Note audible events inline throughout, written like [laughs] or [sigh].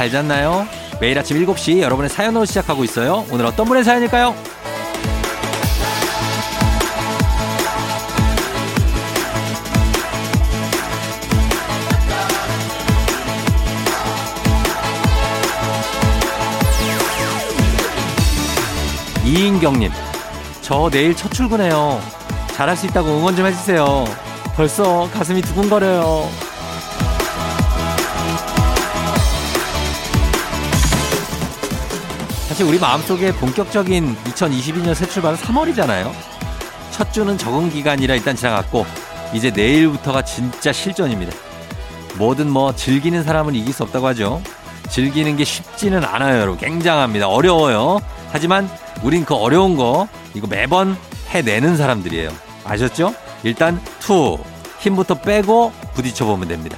잘 잤나요? 매일 아침 7시 여러분의 사연으로 시작하고 있어요. 오늘 어떤 분의 사연일까요? 이인경님, 저 내일 첫 출근해요. 잘할 수 있다고 응원 좀 해주세요. 벌써 가슴이 두근거려요. 사실 우리 마음속에 본격적인 2022년 새 출발은 3월이잖아요. 첫 주는 적응 기간이라 일단 지나갔고 이제 내일부터가 진짜 실전입니다. 뭐든 뭐 즐기는 사람은 이길 수 없다고 하죠. 즐기는 게 쉽지는 않아요, 여러분. 굉장합니다. 어려워요. 하지만 우린 그 어려운 거 이거 매번 해내는 사람들이에요. 아셨죠? 일단 툭 힘부터 빼고 부딪혀 보면 됩니다.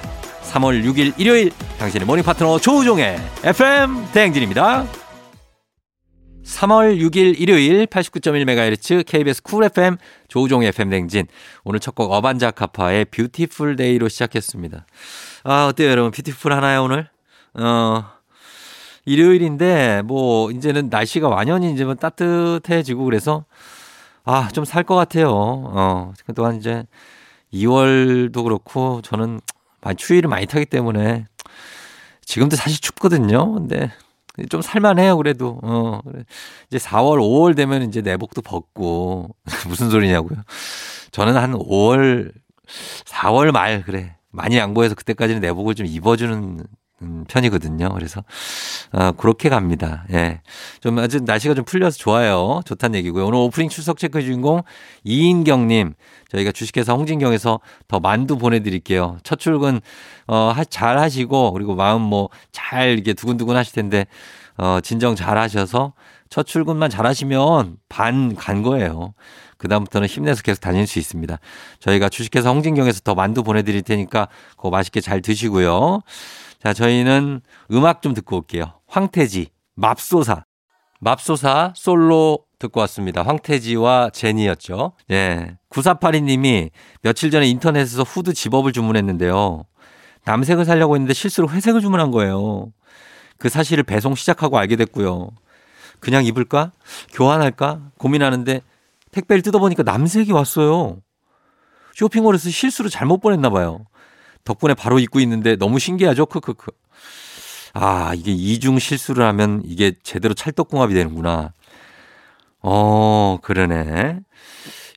3월 6일 일요일 당신의 모닝 파트너 조우종의 FM 대행진입니다. 3월 6일 일요일 89.1MHz KBS 쿨 FM 조우종 FM 대행진. 오늘 첫 곡 어반자카파의 Beautiful Day로 시작했습니다. 아, 어때요, 여러분? beautiful 하나요, 오늘? 어, 일요일인데, 뭐, 이제는 날씨가 완연히 이제 뭐 따뜻해지고 그래서, 아, 좀 살 것 같아요. 어, 그동안 이제 2월도 그렇고, 저는 많이 추위를 많이 타기 때문에, 지금도 사실 춥거든요. 근데, 좀 살만해요, 그래도. 어. 이제 4월, 5월 되면 이제 내복도 벗고. [laughs] 무슨 소리냐고요. 저는 한 5월, 4월 말, 그래. 많이 양보해서 그때까지는 내복을 좀 입어주는 음, 편이거든요. 그래서, 어, 그렇게 갑니다. 예. 좀 아주 날씨가 좀 풀려서 좋아요. 좋다는 얘기고요. 오늘 오프닝 출석 체크 주인공 이인경 님. 저희가 주식회사 홍진경에서 더 만두 보내 드릴게요. 첫 출근, 어, 잘 하시고, 그리고 마음 뭐 잘 이렇게 두근두근 하실 텐데, 어, 진정 잘 하셔서 첫 출근만 잘 하시면 반 간 거예요. 그다음부터는 힘내서 계속 다닐 수 있습니다. 저희가 주식회사 홍진경에서 더 만두 보내드릴 테니까 그거 맛있게 잘 드시고요. 자, 저희는 음악 좀 듣고 올게요. 황태지, 맙소사. 맙소사 솔로 듣고 왔습니다. 황태지와 제니였죠. 예. 9482님이 며칠 전에 인터넷에서 후드 집업을 주문했는데요. 남색을 살려고 했는데 실수로 회색을 주문한 거예요. 그 사실을 배송 시작하고 알게 됐고요. 그냥 입을까? 교환할까? 고민하는데 택배를 뜯어보니까 남색이 왔어요. 쇼핑몰에서 실수로 잘못 보냈나 봐요. 덕분에 바로 입고 있는데 너무 신기하죠? 크크크. 아, 이게 이중 실수를 하면 이게 제대로 찰떡궁합이 되는구나. 어, 그러네.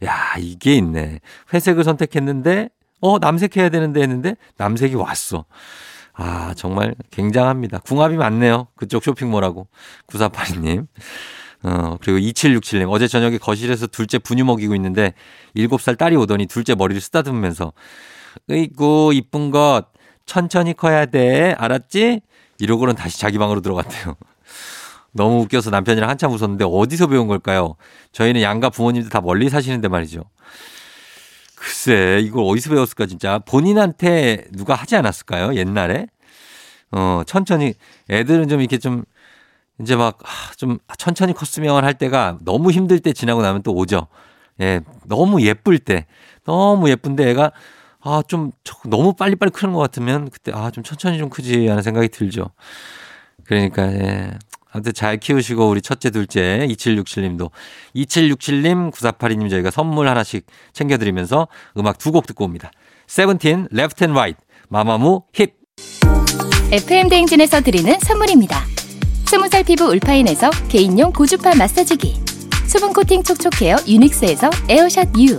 야, 이게 있네. 회색을 선택했는데, 어, 남색 해야 되는데 했는데, 남색이 왔어. 아, 정말 굉장합니다. 궁합이 많네요. 그쪽 쇼핑몰하고. 9482님. 어, 그리고 2767님. 어제 저녁에 거실에서 둘째 분유 먹이고 있는데, 7살 딸이 오더니 둘째 머리를 쓰다듬으면서, 으이구, 이쁜 것. 천천히 커야 돼. 알았지? 이러고는 다시 자기 방으로 들어갔대요. [laughs] 너무 웃겨서 남편이랑 한참 웃었는데 어디서 배운 걸까요? 저희는 양가 부모님들 다 멀리 사시는데 말이죠. 글쎄, 이걸 어디서 배웠을까, 진짜. 본인한테 누가 하지 않았을까요? 옛날에? 어, 천천히, 애들은 좀 이렇게 좀, 이제 막, 좀 천천히 컸으면 할 때가 너무 힘들 때 지나고 나면 또 오죠. 예, 너무 예쁠 때. 너무 예쁜데 애가, 아, 좀, 너무 빨리빨리 크는 것 같으면 그때, 아, 좀 천천히 좀 크지 하는 생각이 들죠. 그러니까, 예. 아무튼 잘 키우시고 우리 첫째 둘째 2767님도 2767님 9482님 저희가 선물 하나씩 챙겨드리면서 음악 두 곡 듣고 옵니다. 세븐틴 Left & Right 마마무 HIP FM 대행진에서 드리는 선물입니다. 스무살 피부 울파인에서 개인용 고주파 마사지기 수분 코팅 촉촉헤어 유닉스에서 에어샷 U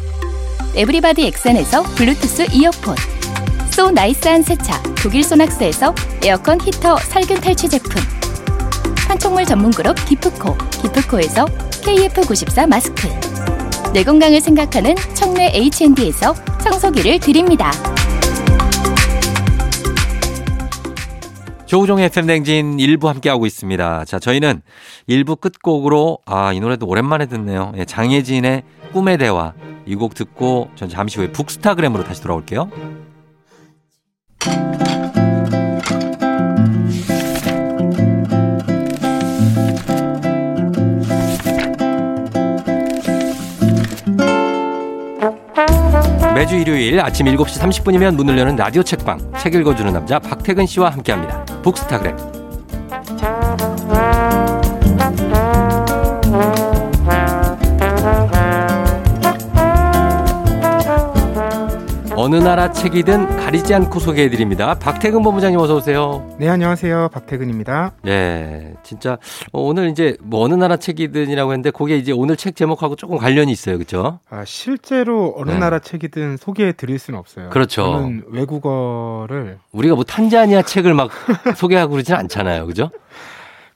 에브리바디 엑센에서 블루투스 이어폰. 소 나이스한 세차 독일 소낙스에서 에어컨 히터 살균 탈취 제품. 판촉물 전문 그룹 기프코 기프코에서 KF94 마스크. 내 건강을 생각하는 청내 H&D에서 청소기를 드립니다. 조우종의 FM댕진 1부 함께하고 있습니다. 자, 저희는 1부 끝곡으로, 아, 이 노래도 오랜만에 듣네요. 예, 장혜진의 꿈의 대화. 이 곡 듣고 전 잠시 후에 북스타그램으로 다시 돌아올게요. 매주 일요일 아침 7시 30분이면 문을 여는 라디오 책방 책 읽어주는 남자 박태근 씨와 함께합니다. 북스타그램 어느 나라 책이든 가리지 않고 소개해드립니다. 박태근 본부장님 어서 오세요. 네, 안녕하세요. 박태근입니다. 예, 진짜 어, 오늘 이제 뭐 어느 나라 책이든이라고 했는데 그게 이제 오늘 책 제목하고 조금 관련이 있어요, 그렇죠? 아, 실제로 어느 네. 나라 책이든 소개해 드릴 수는 없어요. 그렇죠. 저는 외국어를 우리가 뭐 탄자니아 책을 막 [laughs] 소개하고 그러진 않잖아요, 그죠?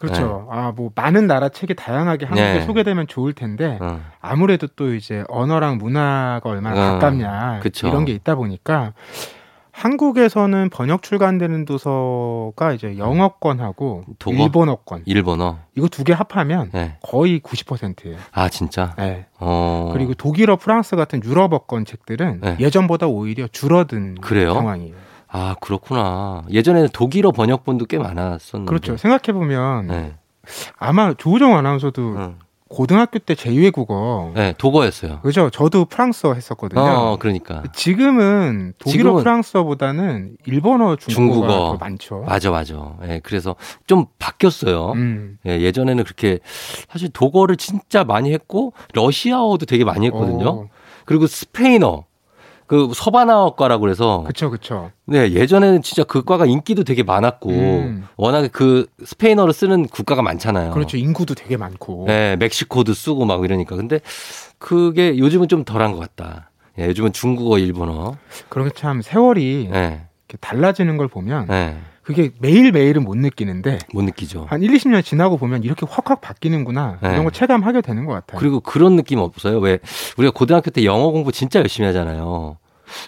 그렇죠. 아, 뭐 많은 나라 책이 다양하게 한국에 네. 소개되면 좋을 텐데 어. 아무래도 또 이제 언어랑 문화가 얼마나 어, 가깝냐 그쵸. 이런 게 있다 보니까 한국에서는 번역 출간되는 도서가 이제 영어권하고 독어? 일본어권 일본어. 이거 두 개 합하면 네. 거의 90%예요. 아 진짜. 네. 어. 그리고 독일어, 프랑스 같은 유럽어권 책들은 네. 예전보다 오히려 줄어든 그래요? 상황이에요. 아 그렇구나. 예전에는 독일어 번역본도 꽤 많았었는데. 그렇죠. 생각해 보면 네. 아마 조우정 아나운서도 응. 고등학교 때 제2외 국어 네, 독어였어요. 그죠? 저도 프랑스어 했었거든요. 어, 그러니까. 지금은 독일어 지금은- 프랑스어보다는 일본어 중국어가 중국어. 더 많죠. 맞아, 맞아. 예, 그래서 좀 바뀌었어요. 음. 예, 예전에는 그렇게 사실 독어를 진짜 많이 했고 러시아어도 되게 많이 했거든요. 어, 그리고 스페인어. 그 서바나어과라고 그래서 그쵸, 그쵸. 네, 예전에는 진짜 그 과가 인기도 되게 많았고 음. 워낙에 그 스페인어를 쓰는 국가가 많잖아요. 그렇죠. 인구도 되게 많고. 네, 멕시코도 쓰고 막 이러니까. 근데 그게 요즘은 좀 덜한 것 같다. 예, 요즘은 중국어, 일본어. 그러게 참 세월이 네, 이렇게 달라지는 걸 보면 네, 그게 매일매일은 못 느끼는데 못 느끼죠. 한 1, 20년 지나고 보면 이렇게 확확 바뀌는구나. 네. 이런 걸 체감하게 되는 것 같아요. 그리고 그런 느낌 없어요? 왜 우리가 고등학교 때 영어 공부 진짜 열심히 하잖아요.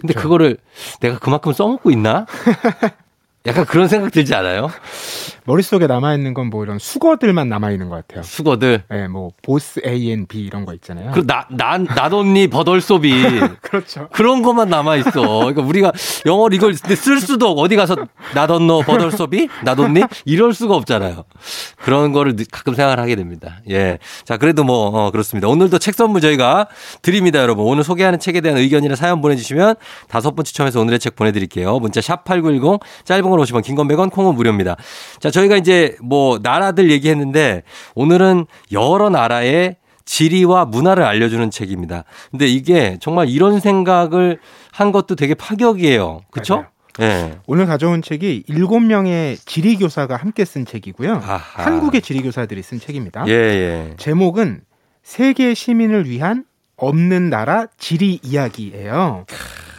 근데 그렇죠. 그거를 내가 그만큼 써먹고 있나? [laughs] 약간 그런 생각 들지 않아요? 머릿속에 남아있는 건 뭐 이런 수거들만 남아있는 것 같아요. 수거들. 네, 뭐 보스 A, N, B 이런 거 있잖아요. 그, 나, 난, 나돈니, 버덜소비. [laughs] 그렇죠. 그런 것만 남아있어. 그러니까 우리가 영어를 이걸 쓸 수도 없고 어디 가서 나돈너, 버덜소비? 나돈니? 이럴 수가 없잖아요. 그런 거를 느- 가끔 생각을 하게 됩니다. 예. 자, 그래도 뭐, 어, 그렇습니다. 오늘도 책 선물 저희가 드립니다, 여러분. 오늘 소개하는 책에 대한 의견이나 사연 보내주시면 다섯 분 추첨해서 오늘의 책 보내드릴게요. 문자 샵8910, 짧은 건 50원, 긴 건 100원, 콩은 무료입니다. 자, 저희가 이제 뭐, 나라들 얘기했는데 오늘은 여러 나라의 지리와 문화를 알려주는 책입니다. 근데 이게 정말 이런 생각을 한 것도 되게 파격이에요. 그쵸? 예. 오늘 가져온 책이 일곱 명의 지리교사가 함께 쓴 책이고요. 아하. 한국의 지리교사들이 쓴 책입니다. 예, 예. 제목은 세계 시민을 위한 없는 나라 지리 이야기예요.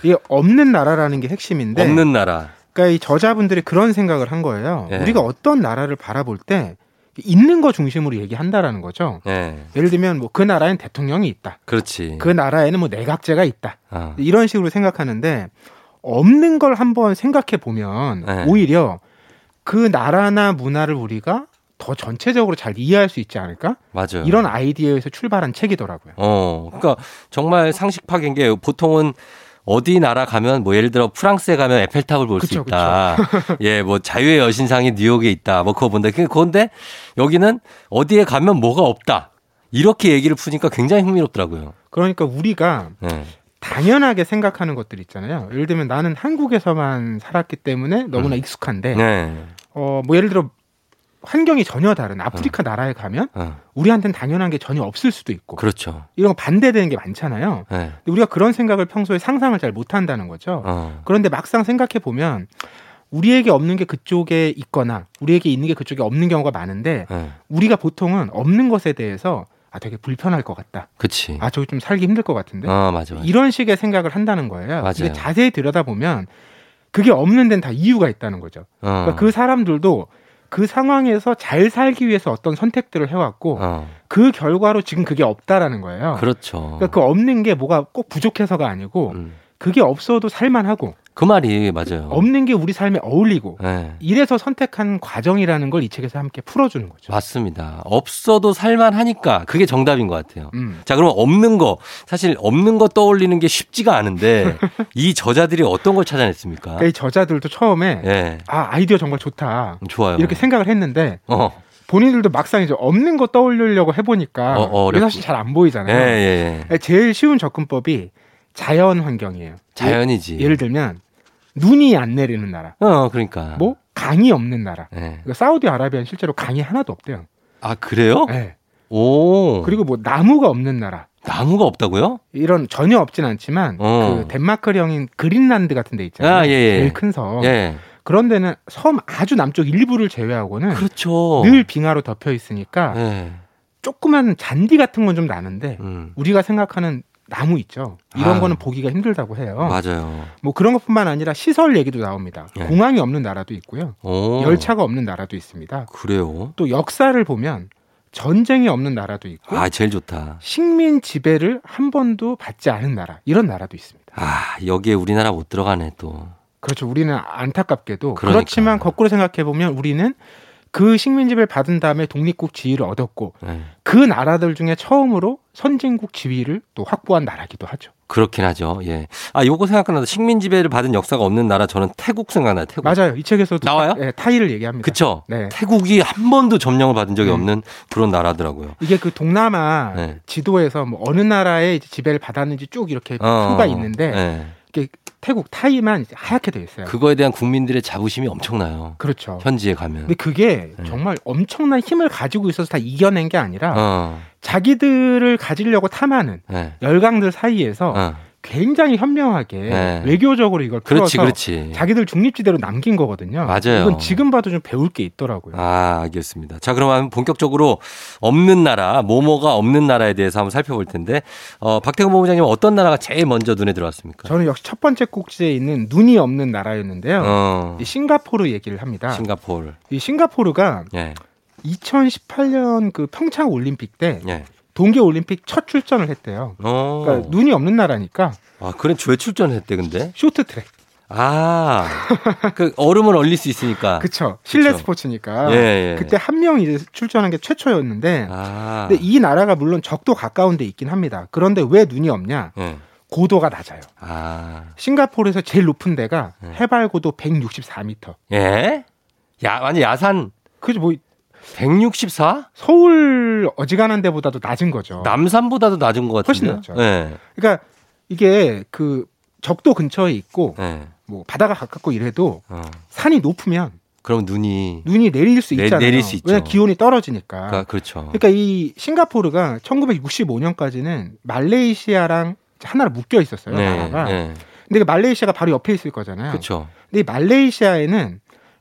이게 없는 나라라는 게 핵심인데, 없는 나라. 그러니까 이 저자분들이 그런 생각을 한 거예요. 예. 우리가 어떤 나라를 바라볼 때 있는 거 중심으로 얘기한다라는 거죠. 예. 예를 들면 뭐 그 나라엔 대통령이 있다. 그렇지. 그 나라에는 뭐 내각제가 있다. 아. 이런 식으로 생각하는데 없는 걸 한번 생각해 보면 네. 오히려 그 나라나 문화를 우리가 더 전체적으로 잘 이해할 수 있지 않을까? 맞아요. 이런 아이디어에서 출발한 책이더라고요. 어, 그러니까 정말 상식 파괴인 게 보통은 어디 나라 가면 뭐 예를 들어 프랑스에 가면 에펠탑을 볼 수 있다. [laughs] 예, 뭐 자유의 여신상이 뉴욕에 있다. 뭐 그거 본다. 그- 그건데 여기는 어디에 가면 뭐가 없다. 이렇게 얘기를 푸니까 굉장히 흥미롭더라고요. 그러니까 우리가 네. 당연하게 생각하는 것들 있잖아요. 예를 들면 나는 한국에서만 살았기 때문에 너무나 음. 익숙한데, 네. 어, 뭐 예를 들어 환경이 전혀 다른 아프리카 나라에 가면 어, 우리한테는 당연한 게 전혀 없을 수도 있고 그렇죠. 이런 거 반대되는 게 많잖아요. 네. 근데 우리가 그런 생각을 평소에 상상을 잘 못한다는 거죠. 어. 그런데 막상 생각해 보면 우리에게 없는 게 그쪽에 있거나 우리에게 있는 게 그쪽에 없는 경우가 많은데 네. 우리가 보통은 없는 것에 대해서 아 되게 불편할 것 같다. 그치. 아 저기 좀 살기 힘들 것 같은데. 어, 맞아, 맞아. 이런 식의 생각을 한다는 거예요. 맞아요. 근데 자세히 들여다 보면 그게 없는 데는 다 이유가 있다는 거죠. 어. 그러니까 그 사람들도 그 상황에서 잘 살기 위해서 어떤 선택들을 해왔고 어. 그 결과로 지금 그게 없다라는 거예요. 그렇죠. 그러니까 그 없는 게 뭐가 꼭 부족해서가 아니고 음. 그게 없어도 살만하고 그 말이 맞아요. 없는 게 우리 삶에 어울리고 네. 이래서 선택한 과정이라는 걸 이 책에서 함께 풀어주는 거죠. 맞습니다. 없어도 살만하니까 그게 정답인 것 같아요. 음. 자, 그럼 없는 거 사실 없는 거 떠올리는 게 쉽지가 않은데 [laughs] 이 저자들이 어떤 걸 찾아냈습니까? 그러니까 이 저자들도 처음에 예. 아 아이디어 정말 좋다 좋아요. 이렇게 생각을 했는데 어. 본인들도 막상 이제 없는 거 떠올리려고 해보니까 어, 어, 이게 어렵고. 사실 잘안 예, 보이잖아요. 예, 예. 제일 쉬운 접근법이 자연 환경이에요. 자연이지. 예, 예를 들면 눈이 안 내리는 나라, 어, 그러니까. 뭐 강이 없는 나라. 예. 그러니까 사우디아라비아는 실제로 강이 하나도 없대요. 아, 그래요? 네. 오. 그리고 뭐 나무가 없는 나라. 나무가 없다고요? 이런 전혀 없진 않지만 어. 그 덴마크령인 그린란드 같은 데 있잖아요. 아, 예, 예. 제일 큰 섬. 예. 그런 데는 섬 아주 남쪽 일부를 제외하고는 그렇죠. 늘 빙하로 덮여 있으니까 예. 조그만 잔디 같은 건 좀 나는데 음. 우리가 생각하는 나무 있죠. 이런 아. 거는 보기가 힘들다고 해요. 맞아요. 뭐 그런 것뿐만 아니라 시설 얘기도 나옵니다. 예. 공항이 없는 나라도 있고요. 오. 열차가 없는 나라도 있습니다. 그래요? 또 역사를 보면 전쟁이 없는 나라도 있고 아, 제일 좋다. 식민 지배를 한 번도 받지 않은 나라 이런 나라도 있습니다. 아, 여기에 우리나라 못 들어가네 또. 그렇죠. 우리는 안타깝게도 그러니까. 그렇지만 거꾸로 생각해 보면 우리는 그 식민 지배를 받은 다음에 독립국 지위를 얻었고 예. 그 나라들 중에 처음으로 선진국 지위를 또 확보한 나라기도 하죠. 그렇긴 하죠. 예. 아, 요거 생각나다. 식민 지배를 받은 역사가 없는 나라 저는 태국 생각나요. 태국. 맞아요. 이 책에서도 나와요? 타, 예, 타이를 얘기합니다. 그쵸? 네. 태국이 한 번도 점령을 받은 적이 음. 없는 그런 나라더라고요. 이게 그 동남아 네. 지도에서 뭐 어느 이제 지배를 받았는지 쭉 이렇게 어, 표가 있는데 예. 이게 태국 타이만 하얗게 돼 있어요. 그거에 대한 국민들의 자부심이 엄청나요. 그렇죠. 현지에 가면. 근데 그게 네. 정말 엄청난 힘을 가지고 있어서 다 이겨낸 게 아니라 어. 자기들을 가지려고 탐하는 예. 열강들 사이에서 어. 굉장히 현명하게 네. 외교적으로 이걸 그렇지, 풀어서 그렇지. 자기들 중립지대로 남긴 거거든요. 맞아요. 이건 지금 봐도 좀 배울 게 있더라고요. 아, 알겠습니다. 자, 그러면 본격적으로 없는 나라, 모모가 없는 나라에 대해서 한번 살펴볼 텐데, 어, 박태근 본부장님 어떤 나라가 제일 먼저 눈에 들어왔습니까? 저는 역시 첫 번째 꼭지에 있는 눈이 없는 나라였는데요. 어, 이 싱가포르 얘기를 합니다. 싱가포르. 이 싱가포르가 예, 2018년 그 평창 올림픽 때 예. 동계 올림픽 첫 출전을 했대요. 어. 그러니까 눈이 없는 나라니까 아, 그래, 왜 출전했대, 근데? 쇼트트랙. 아, 그 얼음을 얼릴 수 있으니까. 그쵸. 실내 그쵸. 스포츠니까. 예, 예. 그때 한 명이 이제 출전한 게 최초였는데 아. 근데 이 나라가 물론 적도 가까운 데 있긴 합니다. 그런데 왜 눈이 없냐? 예. 고도가 낮아요. 아. 싱가포르에서 제일 높은 데가 네. 해발 고도 164m. 예? 야, 아니, 야산 그죠 뭐 164? 서울 어지간한 데보다도 낮은 거죠. 남산보다도 낮은 것 같은데. 훨씬 낮죠. 예. 그러니까 이게 그 적도 근처에 있고 예. 뭐 바다가 가깝고 이래도 어. 산이 높으면 그럼 눈이 눈이 내릴 수 내- 있잖아요. 내 릴 수 있죠. 왜냐 기온이 떨어지니까. 그 그렇죠. 그러니까 이 싱가포르가 1965년까지는 말레이시아랑 하나로 묶여 있었어요. 나라가. 네. 근데 그 말레이시아가 바로 옆에 있을 거잖아요. 그렇죠. 근데 이 말레이시아에는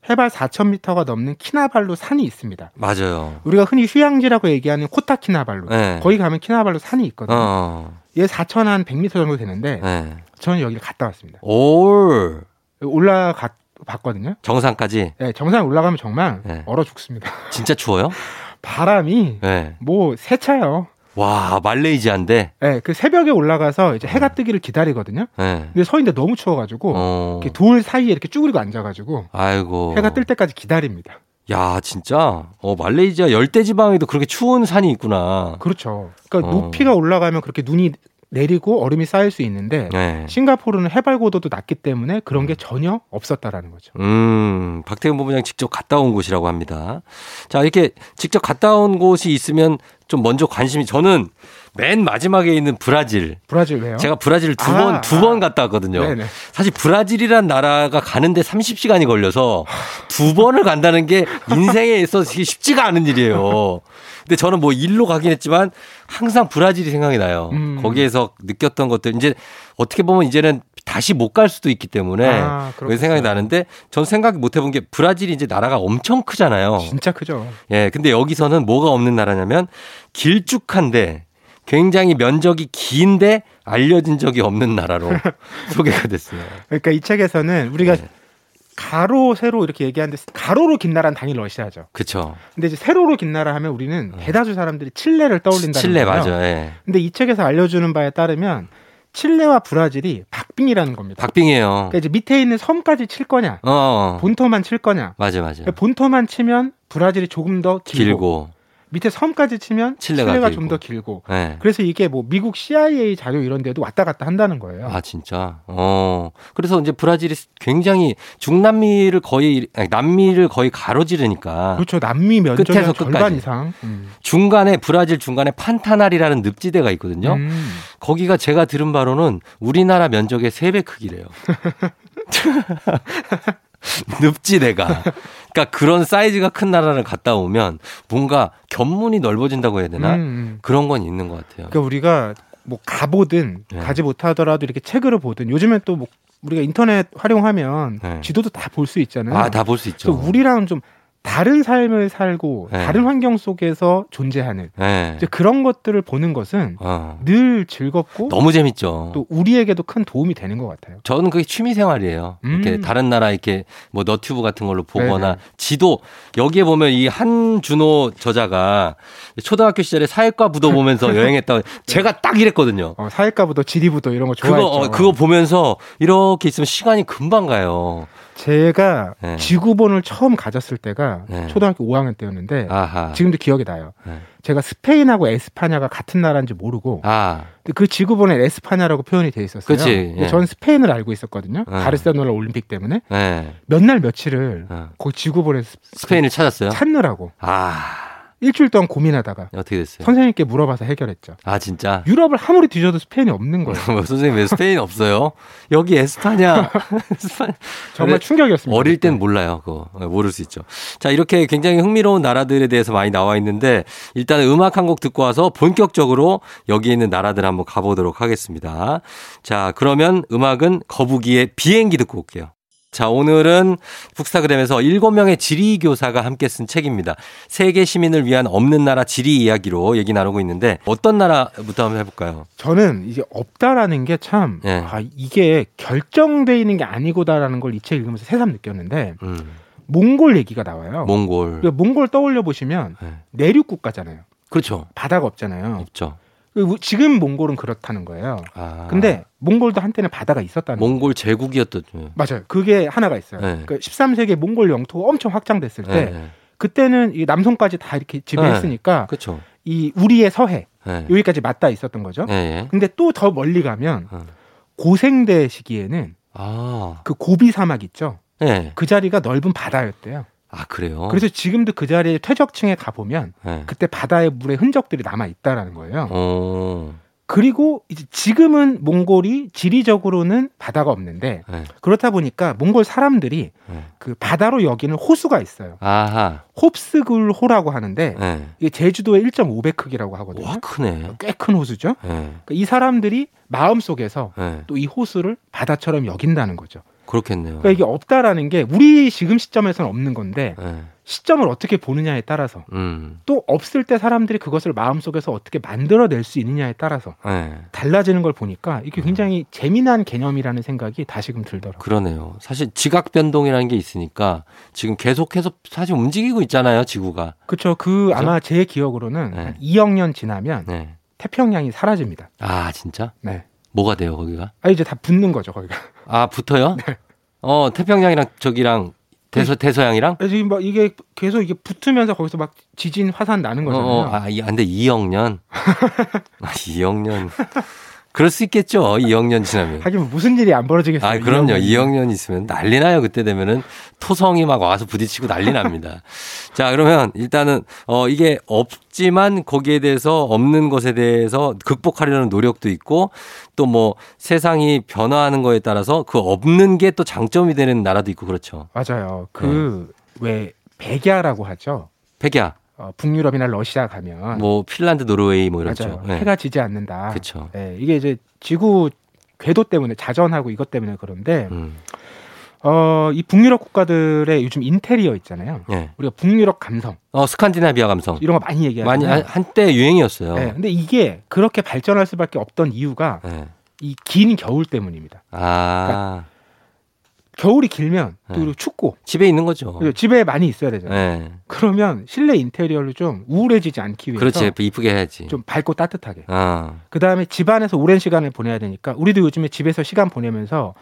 해발 4,000m가 넘는 키나발루 산이 있습니다. 맞아요. 우리가 흔히 휴양지라고 얘기하는 코타키나발루. 네. 거기 가면 키나발루 산이 있거든요. 어. 얘 4,000한 100m 정도 되는데 네. 저는 여기를 갔다 왔습니다. 올 올라가 봤거든요. 정상까지 네, 정상에 올라가면 정말 네. 얼어 죽습니다. 진짜 추워요? [laughs] 바람이 네. 뭐 세차요. 와 말레이시아인데. 네, 그 새벽에 올라가서 이제 해가 뜨기를 기다리거든요. 네. 근데 서 있는데 너무 추워가지고 어. 이렇게 돌 사이에 이렇게 쭈그리고 앉아가지고 아이고. 해가 뜰 때까지 기다립니다. 야 진짜. 어 말레이시아 열대 지방에도 그렇게 추운 산이 있구나. 그렇죠. 그러니까 어. 높이가 올라가면 그렇게 눈이 내리고 얼음이 쌓일 수 있는데 네. 싱가포르는 해발 고도도 낮기 때문에 그런 게 전혀 없었다라는 거죠. 음, 박태근 본부장 직접 갔다 온 곳이라고 합니다. 자, 이렇게 직접 갔다 온 곳이 있으면 좀 먼저 관심이 저는 맨 마지막에 있는 브라질. 브라질 왜요? 제가 브라질을 두 아, 번, 두번 아. 갔다 왔거든요. 네네. 사실 브라질이란 나라가 가는데 30시간이 걸려서 두 번을 간다는 게 인생에 있어서 쉽지가 않은 일이에요. [laughs] 근데 저는 뭐 일로 가긴 했지만 항상 브라질이 생각이 나요. 음. 거기에서 느꼈던 것들 이제 어떻게 보면 이제는 다시 못 갈 수도 있기 때문에 아, 그 생각이. 나는데 전 생각 못 해본 게 브라질이 이제 나라가 엄청 크잖아요. 진짜 크죠. 예, 근데 여기서는 뭐가 없는 나라냐면 길쭉한데 굉장히 면적이 긴데 알려진 적이 없는 나라로 [laughs] 소개가 됐어요. 그러니까 이 책에서는 우리가 네. 가로 세로 이렇게 얘기하는데 가로로 긴 나라는 당연히 러시아죠. 그쵸. 근데 이제 세로로 긴 나라 하면 우리는 대다수 사람들이 칠레를 떠올린다는 네. 칠레 거예요. 맞아요. 예. 근데 이 책에서 알려주는 바에 따르면 칠레와 브라질이 박빙이라는 겁니다. 박빙이에요. 그러니까 이제 밑에 있는 섬까지 칠 거냐, 어, 어. 본토만 칠 거냐. 맞아, 맞아. 그러니까 본토만 치면 브라질이 조금 더 길고, 길고. 밑에 섬까지 치면 칠레가 칠레가. 좀 더 길고. 예. 그래서 이게 뭐 미국 CIA 자료 이런 데도 왔다 갔다 한다는 거예요. 아, 진짜. 어. 그래서 이제 브라질이 굉장히 중남미를 거의, 아니, 남미를 거의 가로지르니까. 그렇죠. 남미 면적의 절반 끝까지. 이상. 음. 중간에, 브라질 중간에 판타날이라는 늪지대가 있거든요. 음. 거기가 제가 들은 바로는 우리나라 면적의 세 배 크기래요. [laughs] [laughs] 늪지대가. 그러니까 그런 사이즈가 큰 나라를 갔다 오면 뭔가 견문이 넓어진다고 해야 되나? 음, 음. 그런 건 있는 것 같아요. 그러니까 우리가 뭐 가보든 네. 가지 못하더라도 이렇게 책으로 보든 요즘엔 또 뭐 우리가 인터넷 활용하면 네. 지도도 다 볼 수 있잖아요. 아, 다 볼 수 있죠. 우리랑 좀 다른 삶을 살고 네. 다른 환경 속에서 존재하는 네. 그런 것들을 보는 것은 어. 늘 즐겁고 너무 재밌죠. 또 우리에게도 큰 도움이 되는 것 같아요. 저는 그게 취미 생활이에요. 이렇게 음. 다른 나라 이렇게 뭐 너튜브 같은 걸로 보거나 네네. 지도 여기에 보면 이 한준호 저자가 초등학교 시절에 사회과 부도 보면서 [laughs] 여행했다고 제가 딱 이랬거든요. 어, 사회과 부도 지리 부도 이런 거 그거 좋아했죠. 어, 그거 보면서 이렇게 있으면 시간이 금방 가요. 제가 네. 지구본을 처음 가졌을 때가 네. 초등학교 5학년 때였는데 아하. 지금도 기억이 나요. 네. 제가 스페인하고 에스파냐가 같은 나라인지 모르고 아, 그 지구본에 에스파냐라고 표현이 돼 있었어요. 그치, 예. 저는 스페인을 알고 있었거든요. 네. 바르셀로나 올림픽 때문에 네. 몇날 며칠을 어. 거기 지구본에 스페인을 찾았어요. 찾느라고 아, 일주일 동안 고민하다가 어떻게 됐어요? 선생님께 물어봐서 해결했죠. 아, 진짜. 유럽을 아무리 뒤져도 스페인이 없는 거예요. [laughs] 뭐 선생님 왜 스페인 없어요? 여기 에스파냐? [laughs] 에스파냐. 정말 충격이었습니다. 어릴 땐 몰라요. 그거. 모를 수 있죠. 자, 이렇게 굉장히 흥미로운 나라들에 대해서 많이 나와 있는데 일단 음악 한 곡 듣고 와서 본격적으로 여기 있는 나라들 한번 가보도록 하겠습니다. 자, 그러면 음악은 거북이의 비행기 듣고 올게요. 자, 오늘은 북스타그램에서 7명의 지리 교사가 함께 쓴 책입니다. 세계 시민을 위한 없는 나라 지리 이야기로 얘기 나누고 있는데 어떤 나라부터 한번 해볼까요? 저는 이제 없다라는 게참 예. 아, 이게 결정돼 있는 게 아니고다라는 걸 이 책 읽으면서 새삼 느꼈는데 음, 몽골 얘기가 나와요. 몽골. 그 몽골 떠올려 보시면 네. 내륙 국가잖아요. 그렇죠. 바다가 없잖아요. 없죠. 그 지금 몽골은 그렇다는 거예요. 아. 근데 몽골도 한때는 바다가 있었다는 거예요. 몽골 제국이었던. 맞아요. 그게 하나가 있어요. 네. 그 13세기 몽골 영토가 엄청 확장됐을 때 네. 그때는 이 남송까지 다 이렇게 지배했으니까 그렇죠. 이 우리의 서해 네. 여기까지 맞닿아 있었던 거죠. 예, 예. 근데 또 더 멀리 가면 어. 고생대 시기에는 아. 그 고비 사막 있죠. 예. 그 자리가 넓은 바다였대요. 아, 그래요? 그래서 지금도 그 자리에 퇴적층에 가 보면 예. 그때 바다의 물의 흔적들이 남아 있다라는 거예요. 어. 그리고 이제 지금은 몽골이 지리적으로는 바다가 없는데 예. 그렇다 보니까 몽골 사람들이 예. 그 바다로 여기는 호수가 있어요. 아하. 홉스굴호라고 하는데 예. 이게 제주도의 1.5배 크기라고 하거든요. 와, 크네. 꽤 큰 호수죠. 예. 그러니까 이 사람들이 마음 속에서 예. 또이 호수를 바다처럼 여긴다는 거죠. 그렇겠네요. 그러니까 이게 없다라는 게 우리 지금 시점에서는 없는 건데 예. 시점을 어떻게 보느냐에 따라서 음. 또 없을 때 사람들이 그것을 마음 속에서 어떻게 만들어낼 수 있느냐에 따라서 예. 달라지는 걸 보니까 음. 이게 굉장히 재미난 개념이라는 생각이 다시금 들더라고요. 그러네요. 사실 지각 변동이라는 게 있으니까 지금 계속해서 사실 움직이고 있잖아요, 지구가. 그렇죠. 그 아마 제 기억으로는 네. 한 2억 년 지나면 네. 태평양이 사라집니다. 아, 진짜? 네. 뭐가 돼요, 거기가? 아 이제 다 붙는 거죠 거기가. [laughs] 아, 붙어요? 네. 어, 태평양이랑 저기랑 대서 대서양이랑? 지금 막 이게 계속 이게 붙으면서 거기서 막 지진 화산 나는 어, 거잖아요. 어, 아, 이, 안 돼, 2억 년. 아, 2억 년. [laughs] 그럴 수 있겠죠. 2학년 지나면. 하긴 뭐 무슨 일이 안 벌어지겠어요. 아, 그럼요. 2학년. 2학년 있으면 난리 나요. 그때 되면은 토성이 막 와서 부딪히고 난리 납니다. [laughs] 자, 그러면 일단은 어 이게 없지만 거기에 대해서 없는 것에 대해서 극복하려는 노력도 있고 또 뭐 세상이 변화하는 거에 따라서 그 없는 게 또 장점이 되는 나라도 있고 그렇죠. 맞아요. 그왜 백야라고 하죠. 백야, 어, 북유럽이나 러시아 가면 뭐 핀란드, 노르웨이 뭐 이렇죠. 네. 해가 지지 않는다. 그렇죠. 예, 이게 이제 지구 궤도 때문에 자전하고 이것 때문에 그런데 음. 어, 이 북유럽 국가들의 요즘 인테리어 있잖아요. 예. 우리가 북유럽 감성 어, 스칸디나비아 감성. 이런 거 많이 얘기하잖아요. 많이 한- 한때 유행이었어요. 예, 근데 이게 그렇게 발전할 수밖에 없던 이유가 예. 이긴 겨울 때문입니다. 아, 겨울이 길면 또 네. 춥고 집에 있는 거죠. 집에 많이 있어야 되잖아요. 예. 그러면 실내 인테리어를 좀 우울해지지 않기 위해서 그렇지. 이쁘게 해야지. 좀 밝고 따뜻하게. 아, 그 다음에 집안에서 오랜 시간을 보내야 되니까 우리도 요즘에 집에서 시간 보내면서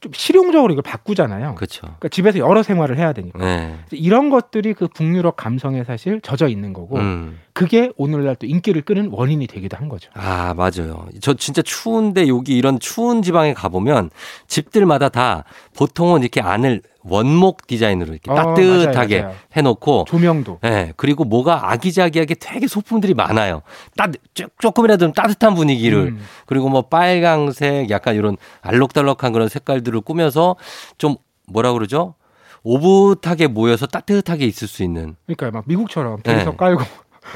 좀 실용적으로 이걸 바꾸잖아요. 그렇죠. 그러니까 집에서 여러 생활을 해야 되니까. 네. 이런 것들이 그 북유럽 감성에 사실 젖어 있는 거고 음. 그게 오늘날 또 인기를 끄는 원인이 되기도 한 거죠. 아, 맞아요. 저 진짜 추운데 여기 이런 추운 지방에 가 보면 집들마다 다 보통은 이렇게 안을 원목 디자인으로 이렇게 어, 따뜻하게 맞아요, 맞아요. 해놓고 조명도 예, 그리고 뭐가 아기자기하게 되게 소품들이 많아요. 따, 쪼- 조금이라도 좀 따뜻한 분위기를. 음, 그리고 뭐 빨강색 약간 이런 알록달록한 그런 색깔들을 꾸며서 좀 뭐라 그러죠? 오붓하게 모여서 따뜻하게 있을 수 있는 그러니까 막 미국처럼 대리석 네. 깔고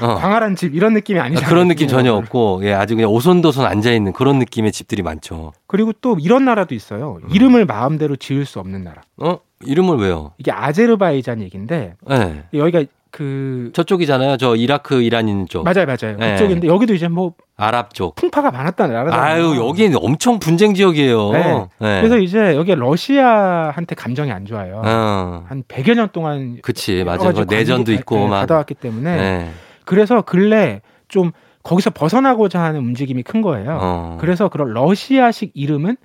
어. 광활한 집 이런 느낌이 아니잖아요. 그런 느낌 전혀. 없고 예, 아주 그냥 오손도손 앉아 있는 그런 느낌의 집들이 많죠. 그리고 또 이런 나라도 있어요. 음. 이름을 마음대로 지을 수 없는 나라. 어? 이름을 왜요? 이게 아제르바이잔 얘기인데 예. 여기가 그 저쪽이잖아요. 저 이라크 이란 있는 쪽. 맞아요, 맞아요. 네. 그쪽인데 여기도 이제 뭐 아랍 쪽. 풍파가 많았다는 나라잖아요. 아유, 여기는 엄청 분쟁 지역이에요. 네. 네. 그래서 이제 여기 러시아한테 감정이 안 좋아요. 어. 한 100여 년 동안 그치, 맞아요. 내전도 있고 네, 막. 받아왔기 때문에 네. 그래서 근래 좀 거기서 벗어나고자 하는 움직임이 큰 거예요. 어. 그래서 그런 러시아식 이름은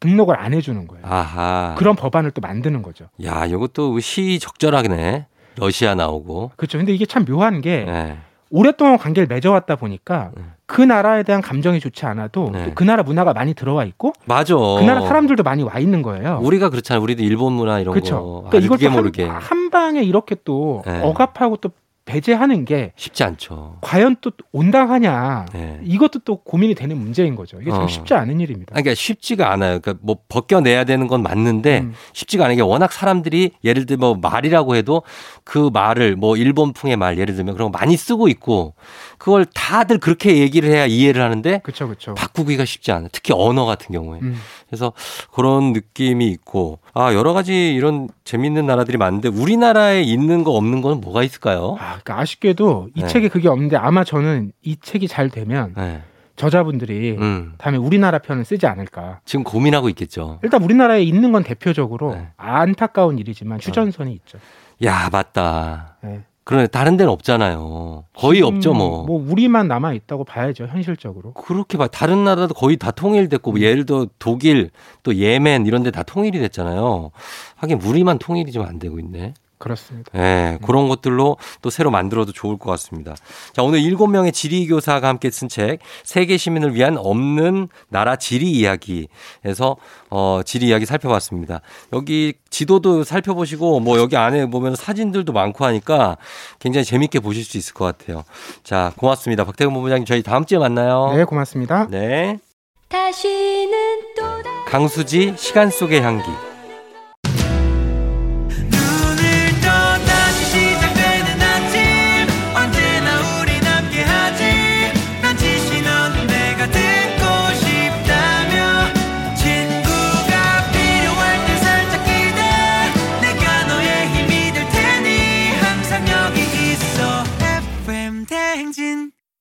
등록을 안 해주는 거예요. 아하. 그런 법안을 또 만드는 거죠. 야, 이것도 시적절하네. 러시아 나오고. 그렇죠. 근데 이게 참 묘한 게 네. 오랫동안 관계를 맺어왔다 보니까 음. 그 나라에 대한 감정이 좋지 않아도 네. 또그 나라 문화가 많이 들어와 있고 맞아. 그 나라 사람들도 많이 와 있는 거예요. 우리가 그렇잖아요. 우리도 일본 문화 이런 그렇죠. 거. 그러니까 알게 이것도 모르게. 한, 한 방에 이렇게 또 네. 억압하고 또 배제하는 게 쉽지 않죠. 과연 또 온당하냐 네. 이것도 또 고민이 되는 문제인 거죠. 이게 참 어. 쉽지 않은 일입니다. 그러니까 쉽지가 않아요. 그러니까 뭐 벗겨내야 되는 건 맞는데 음. 쉽지가 않은 게 워낙 사람들이 예를 들어 뭐 말이라고 해도 그 말을 뭐 일본풍의 말 예를 들면 그런 거 많이 쓰고 있고 그걸 다들 그렇게 얘기를 해야 이해를 하는데 그렇죠, 그렇죠. 바꾸기가 쉽지 않아요. 특히 언어 같은 경우에. 음. 그래서 그런 느낌이 있고 아 여러 가지 이런 재밌는 나라들이 많은데 우리나라에 있는 거 없는 거는 뭐가 있을까요? 아, 그러니까 아쉽게도 이 네. 책에 그게 없는데 아마 저는 이 책이 잘 되면 네. 저자분들이 음. 다음에 우리나라 편을 쓰지 않을까. 지금 고민하고 있겠죠. 일단 우리나라에 있는 건 대표적으로 네. 안타까운 일이지만 휴전선이 있죠. 야 맞다. 네. 그러네 다른 데는 없잖아요. 거의 없죠 뭐. 뭐 우리만 남아 있다고 봐야죠 현실적으로. 그렇게 봐. 다른 나라도 거의 다 통일됐고, 뭐 예를 들어 독일, 또 예멘 이런 데 다 통일이 됐잖아요. 하긴 우리만 통일이 좀 안 되고 있네. 그렇습니다. 예, 그런 것들로 또 새로 만들어도 좋을 것 같습니다. 자, 오늘 일곱 명의 지리교사가 함께 쓴 책, 세계 시민을 위한 없는 나라 지리 이야기에서, 어, 지리 이야기 살펴봤습니다. 여기 지도도 살펴보시고, 뭐 여기 안에 보면 사진들도 많고 하니까 굉장히 재밌게 보실 수 있을 것 같아요. 자, 고맙습니다. 박태근 본부장님, 저희 다음 주에 만나요. 네, 고맙습니다. 네. 다시는 또 강수지, 시간 속의 향기.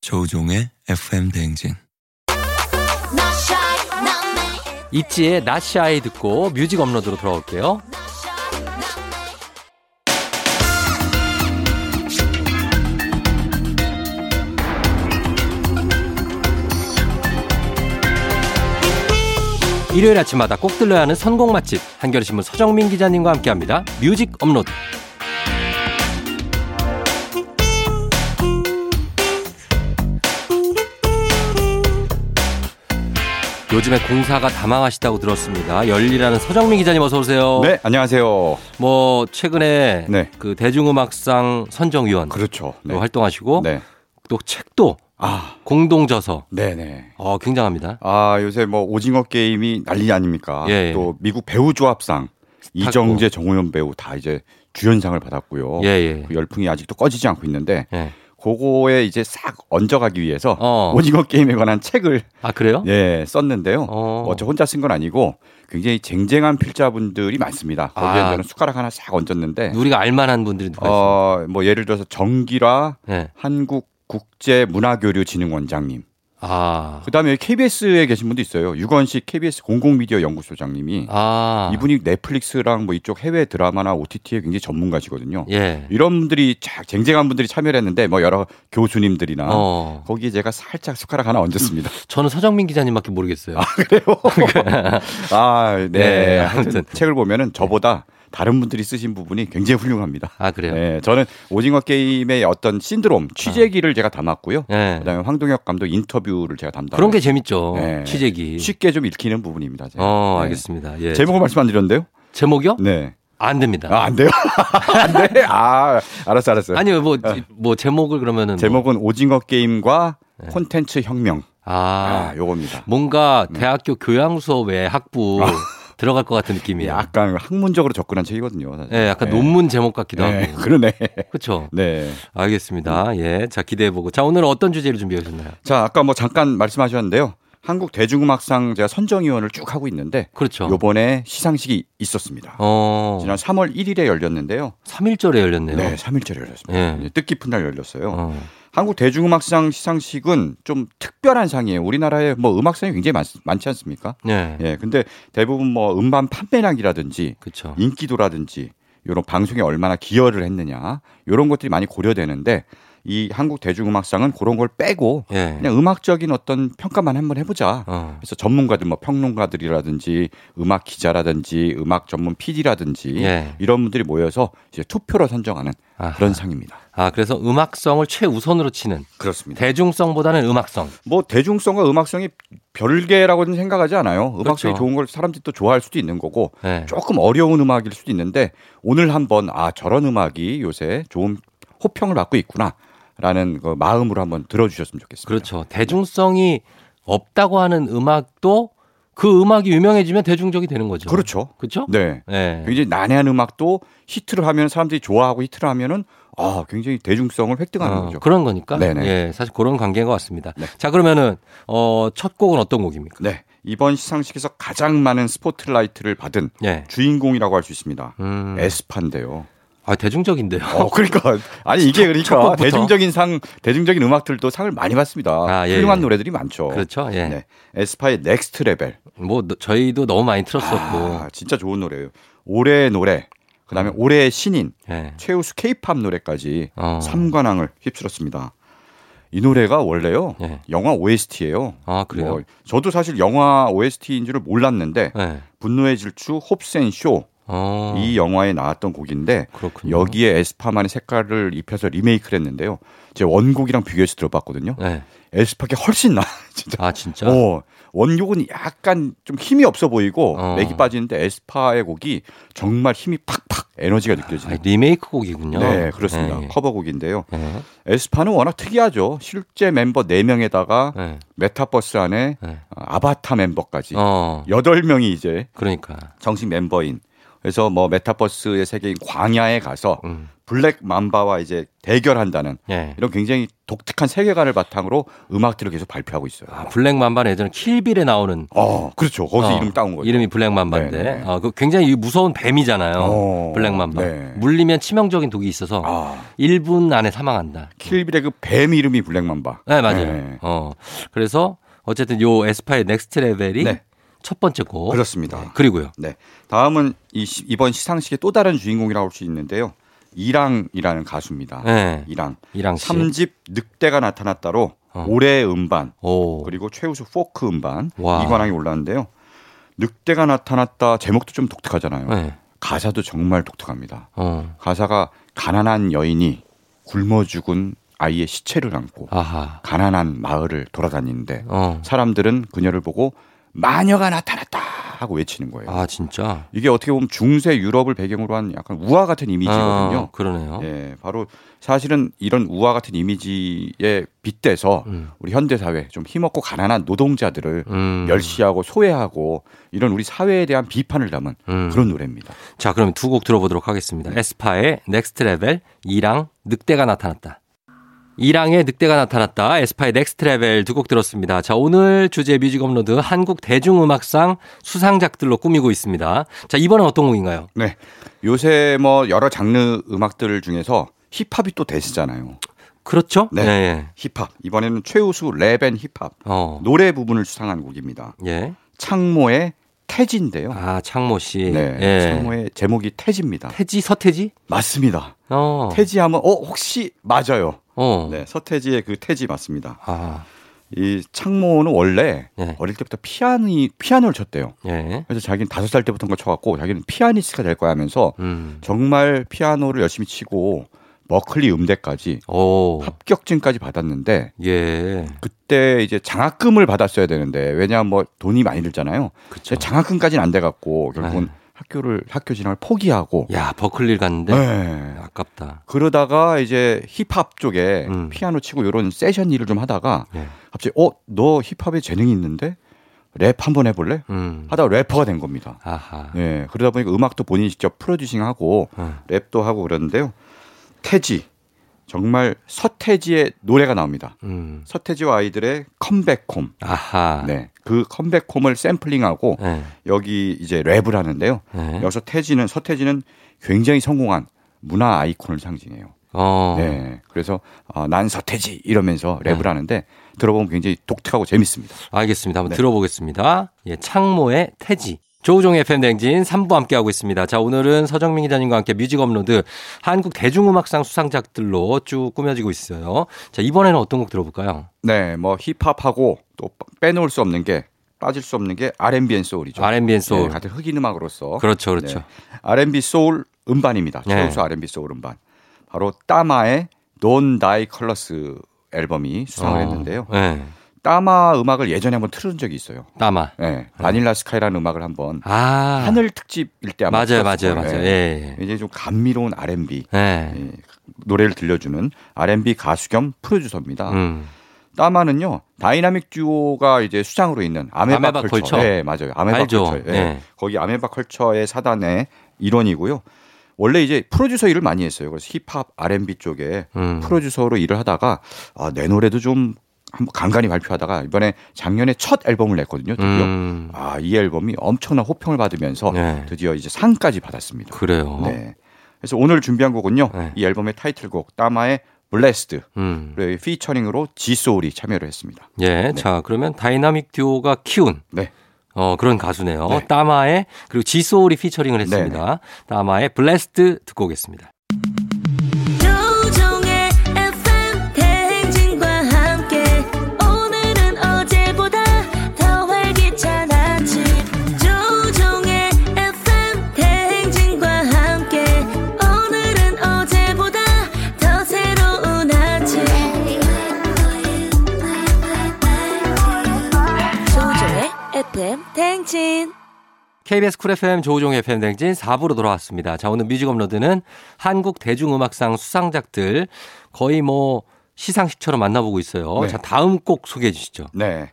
조우종의 FM 대행진 ITZY의 Not Shy 듣고 뮤직 업로드로 돌아올게요. 일요일 아침마다 꼭 들러야 하는 선곡 맛집 한겨레신문 서정민 기자님과 함께합니다. 뮤직 업로드. 요즘에 공사가 다망하시다고 들었습니다. 열리라는 서정민 기자님 어서 오세요. 네, 안녕하세요. 뭐 최근에 네. 그 대중음악상 선정위원 그렇죠. 또 네. 활동하시고 네. 또 책도 아, 공동 저서 네네. 어 굉장합니다. 아, 요새 뭐 오징어 게임이 난리 아닙니까? 예, 예. 또 미국 배우 조합상 이정재, 정호연 배우 다 이제 주연상을 받았고요. 예, 예. 그 열풍이 아직도 꺼지지 않고 있는데 예. 그거에 이제 싹 얹어가기 위해서 어. 오징어 게임에 관한 책을 아 그래요? 예 썼는데요. 어. 어. 저 혼자 쓴 건 아니고 굉장히 쟁쟁한 필자분들이 많습니다. 거기에 아. 저는 숟가락 하나 싹 얹었는데 우리가 알만한 분들이 누가 있어요? 어, 뭐 예를 들어서 정기라 네. 한국 국제문화교류진흥원장님. 아. 그다음에 KBS에 계신 분도 있어요. 유건식 KBS 공공미디어 연구소장님이 아. 이분이 넷플릭스랑 뭐 이쪽 해외 드라마나 OTT에 굉장히 전문가시거든요. 예. 이런 분들이 쫙 쟁쟁한 분들이 참여를 했는데 뭐 여러 교수님들이나 어. 거기에 제가 살짝 숟가락 하나 얹었습니다. [laughs] 저는 서정민 기자님밖에 모르겠어요. [laughs] 아, 네. 네, 하여튼 아무튼. 책을 보면은 저보다 다른 분들이 쓰신 부분이 굉장히 훌륭합니다. 아 그래요? 네, 저는 오징어 게임의 어떤 신드롬, 취재기를 제가 담았고요. 예. 그다음에 황동혁 감독 인터뷰를 제가 담당. 그런 게 재밌죠. 네. 취재기. 쉽게 좀 읽히는 부분입니다. 제가. 어, 네. 알겠습니다. 예. 제목을 말씀 안 드렸는데요? 제목이요? 네. 안 됩니다. 아, 안 돼요? [laughs] 안 돼? 아, 알았어, 알았어. 아니요, 뭐, 뭐, 제목을 그러면은. 뭐- 제목은 오징어 게임과 콘텐츠 혁명. 아, 아, 요겁니다. 뭔가 대학교 교양 수업에 학부 들어갈 것 같은 느낌이에요. 약간 학문적으로 접근한 책이거든요. 사실. 예, 약간 네. 논문 제목 같기도 네, 하고. [laughs] 그러네. 그렇죠. 네. 알겠습니다. 예. 자, 기대해 보고. 자, 오늘 어떤 주제를 준비해 오셨나요? 자, 아까 뭐 잠깐 말씀하셨는데요. 한국 대중음악상 제가 선정위원을 쭉 하고 있는데 그렇죠. 요번에 시상식이 있었습니다. 어, 지난 3월 1일에 열렸는데요. 3일절에 열렸네요. 네, 3일절에 열렸습니다. 예. 이제 뜻깊은 날 열렸어요. 어, 한국 대중음악상 시상식은 좀 특별한 상이에요. 우리나라에 뭐 음악상이 굉장히 많, 많지 않습니까? 네. 예. 근데 대부분 뭐 음반 판매량이라든지 그렇죠. 인기도라든지 이런 방송에 얼마나 기여를 했느냐 이런 것들이 많이 고려되는데 이 한국 대중음악상은 그런 걸 빼고 예. 그냥 음악적인 어떤 평가만 한번 해보자. 어, 그래서 전문가들 뭐 평론가들이라든지 음악 기자라든지 음악 전문 PD라든지 예. 이런 분들이 모여서 이제 투표로 선정하는 아하. 그런 상입니다. 아, 그래서 음악성을 최우선으로 치는 그렇습니다. 대중성보다는 음악성. 뭐 대중성과 음악성이 별개라고는 생각하지 않아요. 음악성이 그렇죠. 좋은 걸 사람들이 또 좋아할 수도 있는 거고 네. 조금 어려운 음악일 수도 있는데 오늘 한번 아 저런 음악이 요새 좋은 호평을 받고 있구나 라는 그 마음으로 한번 들어주셨으면 좋겠습니다. 그렇죠. 대중성이 없다고 하는 음악도 그 음악이 유명해지면 대중적이 되는 거죠. 그렇죠. 그렇죠? 네. 네. 굉장히 난해한 음악도 히트를 하면 사람들이 좋아하고 히트를 하면은 아 굉장히 대중성을 획득하는 어, 거죠. 그런 거니까. 네네. 예, 사실 그런 관계인 것 같습니다. 네. 자, 그러면은 어, 첫 곡은 어떤 곡입니까? 네. 이번 시상식에서 가장 많은 스포트라이트를 받은 예. 주인공이라고 할 수 있습니다. 음. 에스파인데요. 아, 대중적인데요. 어, 그러니까 아니 이게 첫 그러니까. 대중적인 상, 대중적인 음악들도 상을 많이 받습니다. 아, 예, 훌륭한 예. 노래들이 많죠. 그렇죠. 예. 네. 에스파의 Next Level. 뭐 너- 저희도 너무 많이 틀었었고. 아, 진짜 좋은 노래예요. 올해의 노래. 그다음에 올해의 신인, 예. 최우수 케이팝 노래까지 어. 삼관왕을 휩쓸었습니다. 이 노래가 원래요. 예. 영화 OST예요. 아, 그래요? 저도 사실 영화 OST인 줄을 몰랐는데 예. 분노의 질주 홉센쇼 어. 이 영화에 나왔던 곡인데 그렇군요. 여기에 에스파만의 색깔을 입혀서 리메이크를 했는데요. 제 원곡이랑 비교해서 들어봤거든요. 예. 에스파게 훨씬 나. [laughs] 진짜. 아, 진짜? 어, 원곡은 약간 좀 힘이 없어 보이고 어. 맥이 빠지는데 에스파의 곡이 정말 힘이 팍팍 에너지가 느껴지는. 아, 리메이크 곡이군요. 네, 그렇습니다. 예. 커버곡인데요. 예. 에스파는 워낙 특이하죠. 실제 멤버 4 명에다가 예. 메타버스 안에 예. 아바타 멤버까지 어. 여덟 명이 이제 그러니까. 정식 멤버인. 그래서 뭐 메타버스의 세계인 광야에 가서 음. Black Mamba와 이제 대결한다는 예. 이런 굉장히 독특한 세계관을 바탕으로 음악들을 계속 발표하고 있어요. 아, Black Mamba는 예전에 Kill Bill에 나오는 어, 그렇죠. 거기서 어, 이름 따온 거죠. 이름이 Black Mamba인데, 네네. 어, 그 굉장히 무서운 뱀이잖아요. 어, Black Mamba. 네. 물리면 치명적인 독이 있어서 아, 1분 안에 사망한다. Kill Bill의 그 뱀 이름이 Black Mamba. 네, 맞아요. 네. 어, 그래서 어쨌든 요 에스파의 Next Level이 네. 첫 번째 곡. 그렇습니다. 네, 그리고요. 네. 다음은 이 시- 이번 시상식의 또 다른 주인공이라고 할 수 있는데요. 이랑이라는 가수입니다. 네. 이랑. 이랑 씨. 3집 늑대가 나타났다로 어. 올해의 음반 오. 그리고 최우수 포크 음반 와. 이관왕이 올랐는데요. 늑대가 나타났다 제목도 좀 독특하잖아요. 네. 가사도 정말 독특합니다. 어. 가사가 가난한 여인이 굶어 죽은 아이의 시체를 안고 아하. 가난한 마을을 돌아다니는데 어. 사람들은 그녀를 보고 마녀가 나타났다 하고 외치는 거예요. 아, 진짜. 이게 어떻게 보면 중세 유럽을 배경으로 한 약간 우화 같은 이미지거든요. 아, 그러네요. 예, 바로 사실은 이런 우화 같은 이미지에 빗대서 음. 우리 현대 사회 좀 힘없고 가난한 노동자들을 음. 멸시하고 소외하고 이런 우리 사회에 대한 비판을 담은 음. 그런 노래입니다. 자, 그럼 두 곡 들어보도록 하겠습니다. 에스파의 Next Level, 이랑 늑대가 나타났다. 이랑의 늑대가 나타났다. 에스파의 Next Level 두 곡 들었습니다. 자, 오늘 주제 뮤직 업로드 한국 대중음악상 수상작들로 꾸미고 있습니다. 자, 이번엔 어떤 곡인가요? 네. 요새 뭐 여러 장르 음악들 중에서 힙합이 또 대세잖아요. 그렇죠? 네. 예. 힙합. 이번에는 최우수 랩 and 힙합 어. 노래 부분을 수상한 곡입니다. 예. 창모의 태지인데요. 아, 창모 씨. 네. 예. 창모의 제목이 태지입니다. 태지, 서태지? 맞습니다. 어. 태지하면 어 혹시 맞아요. 어. 네, 서태지의 그 태지 맞습니다. 아, 이 창모는 원래 예. 어릴 때부터 피아노 피아노를 쳤대요. 예. 그래서 자기는 다섯 살 때부터 그거 쳐갖고 자기는 피아니스트가 될 거야 하면서 음. 정말 피아노를 열심히 치고 버클리 음대까지 오. 합격증까지 받았는데 예. 그때 이제 장학금을 받았어야 되는데 왜냐하면 뭐 돈이 많이 들잖아요. 장학금까지는 안 돼갖고 결국은 네. 학교를 학교 진학을 포기하고 야, 버클리를 갔는데 네. 아깝다. 그러다가 이제 힙합 쪽에 음. 피아노 치고 이런 세션 일을 좀 하다가 예. 갑자기 어, 너 힙합에 재능이 있는데 랩 한번 해볼래? 음. 하다가 래퍼가 된 겁니다. 아하. 예, 그러다 보니까 음악도 본인이 직접 프로듀싱하고 어. 랩도 하고 그러는데요. 태지 정말 서태지의 노래가 나옵니다. 음. 서태지와 아이들의 Come Back Home. 아하. 네, 그 Come Back Home을 샘플링하고 네. 여기 이제 랩을 하는데요. 네. 여기서 태지는 서태지는 굉장히 성공한 문화 아이콘을 상징해요. 어. 네, 그래서 어, 난 서태지 이러면서 랩을 네. 하는데 들어보면 굉장히 독특하고 재밌습니다. 알겠습니다. 한번 네. 들어보겠습니다. 예, 창모의 태지. 조우종 FM 댕진 3부 함께하고 있습니다. 자, 오늘은 서정민 기자님과 함께 뮤직 업로드 한국 대중음악상 수상작들로 쭉 꾸며지고 있어요. 자, 이번에는 어떤 곡 들어볼까요? 네, 뭐 힙합하고 또 빼놓을 수 없는 게 빠질 수 없는 게 R&B and 소울이죠. R&B and 소울. 네, 같은 흑인 음악으로서 그렇죠, 그렇죠. 네, R&B 소울 음반입니다. 네. 최우수 R&B 소울 음반. 바로 따마의 Don't Die Colors 앨범이 수상을 어, 했는데요. 네. 따마 음악을 예전에 한번 틀은 적이 있어요. 따마. 네, Vanilla Sky라는 음악을 한번 아. 하늘 특집일 때 한번 맞아요, 맞아요. 맞아요. 예. 예. 이제 좀 감미로운 R&B 네. 예, 노래를 들려주는 R&B 가수 겸 프로듀서입니다. 음. 따마는요 다이나믹 듀오가 이제 수장으로 있는 아메바, 아메바 컬처. 컬처. 네, 맞아요. 아메바 알죠. 컬처. 예. 네. 거기 아메바 컬처의 사단의 일원이고요. 원래 이제 프로듀서 일을 많이 했어요. 그래서 힙합, R&B 쪽에 음. 프로듀서로 일을 하다가 아, 내 노래도 좀 한번 간간히 발표하다가 이번에 작년에 첫 앨범을 냈거든요. 드디어. 음. 아, 이 앨범이 엄청난 호평을 받으면서 네. 드디어 이제 상까지 받았습니다. 그래요. 네. 그래서 오늘 준비한 곡은요. 네. 이 앨범의 타이틀곡 따마의 Blessed 음. 피처링으로 지소울이 참여를 했습니다. 예. 자, 그러면 다이나믹 듀오가 키운 네. 어, 그런 가수네요. 네. 따마의 그리고 지소울이 피처링을 했습니다. 따마의 Blessed 듣고 오겠습니다. 대행진 KBS 쿨 FM 조우종 FM 댕진 4부로 돌아왔습니다. 자, 오늘 뮤직 업로드는 한국 대중음악상 수상작들 거의 뭐 시상식처럼 만나보고 있어요. 네. 자, 다음 곡 소개해 주시죠. 네.